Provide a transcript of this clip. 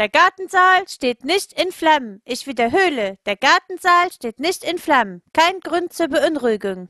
Der Gartensaal steht nicht in Flammen. Ich wiederhole, der Gartensaal steht nicht in Flammen. Kein Grund zur Beunruhigung.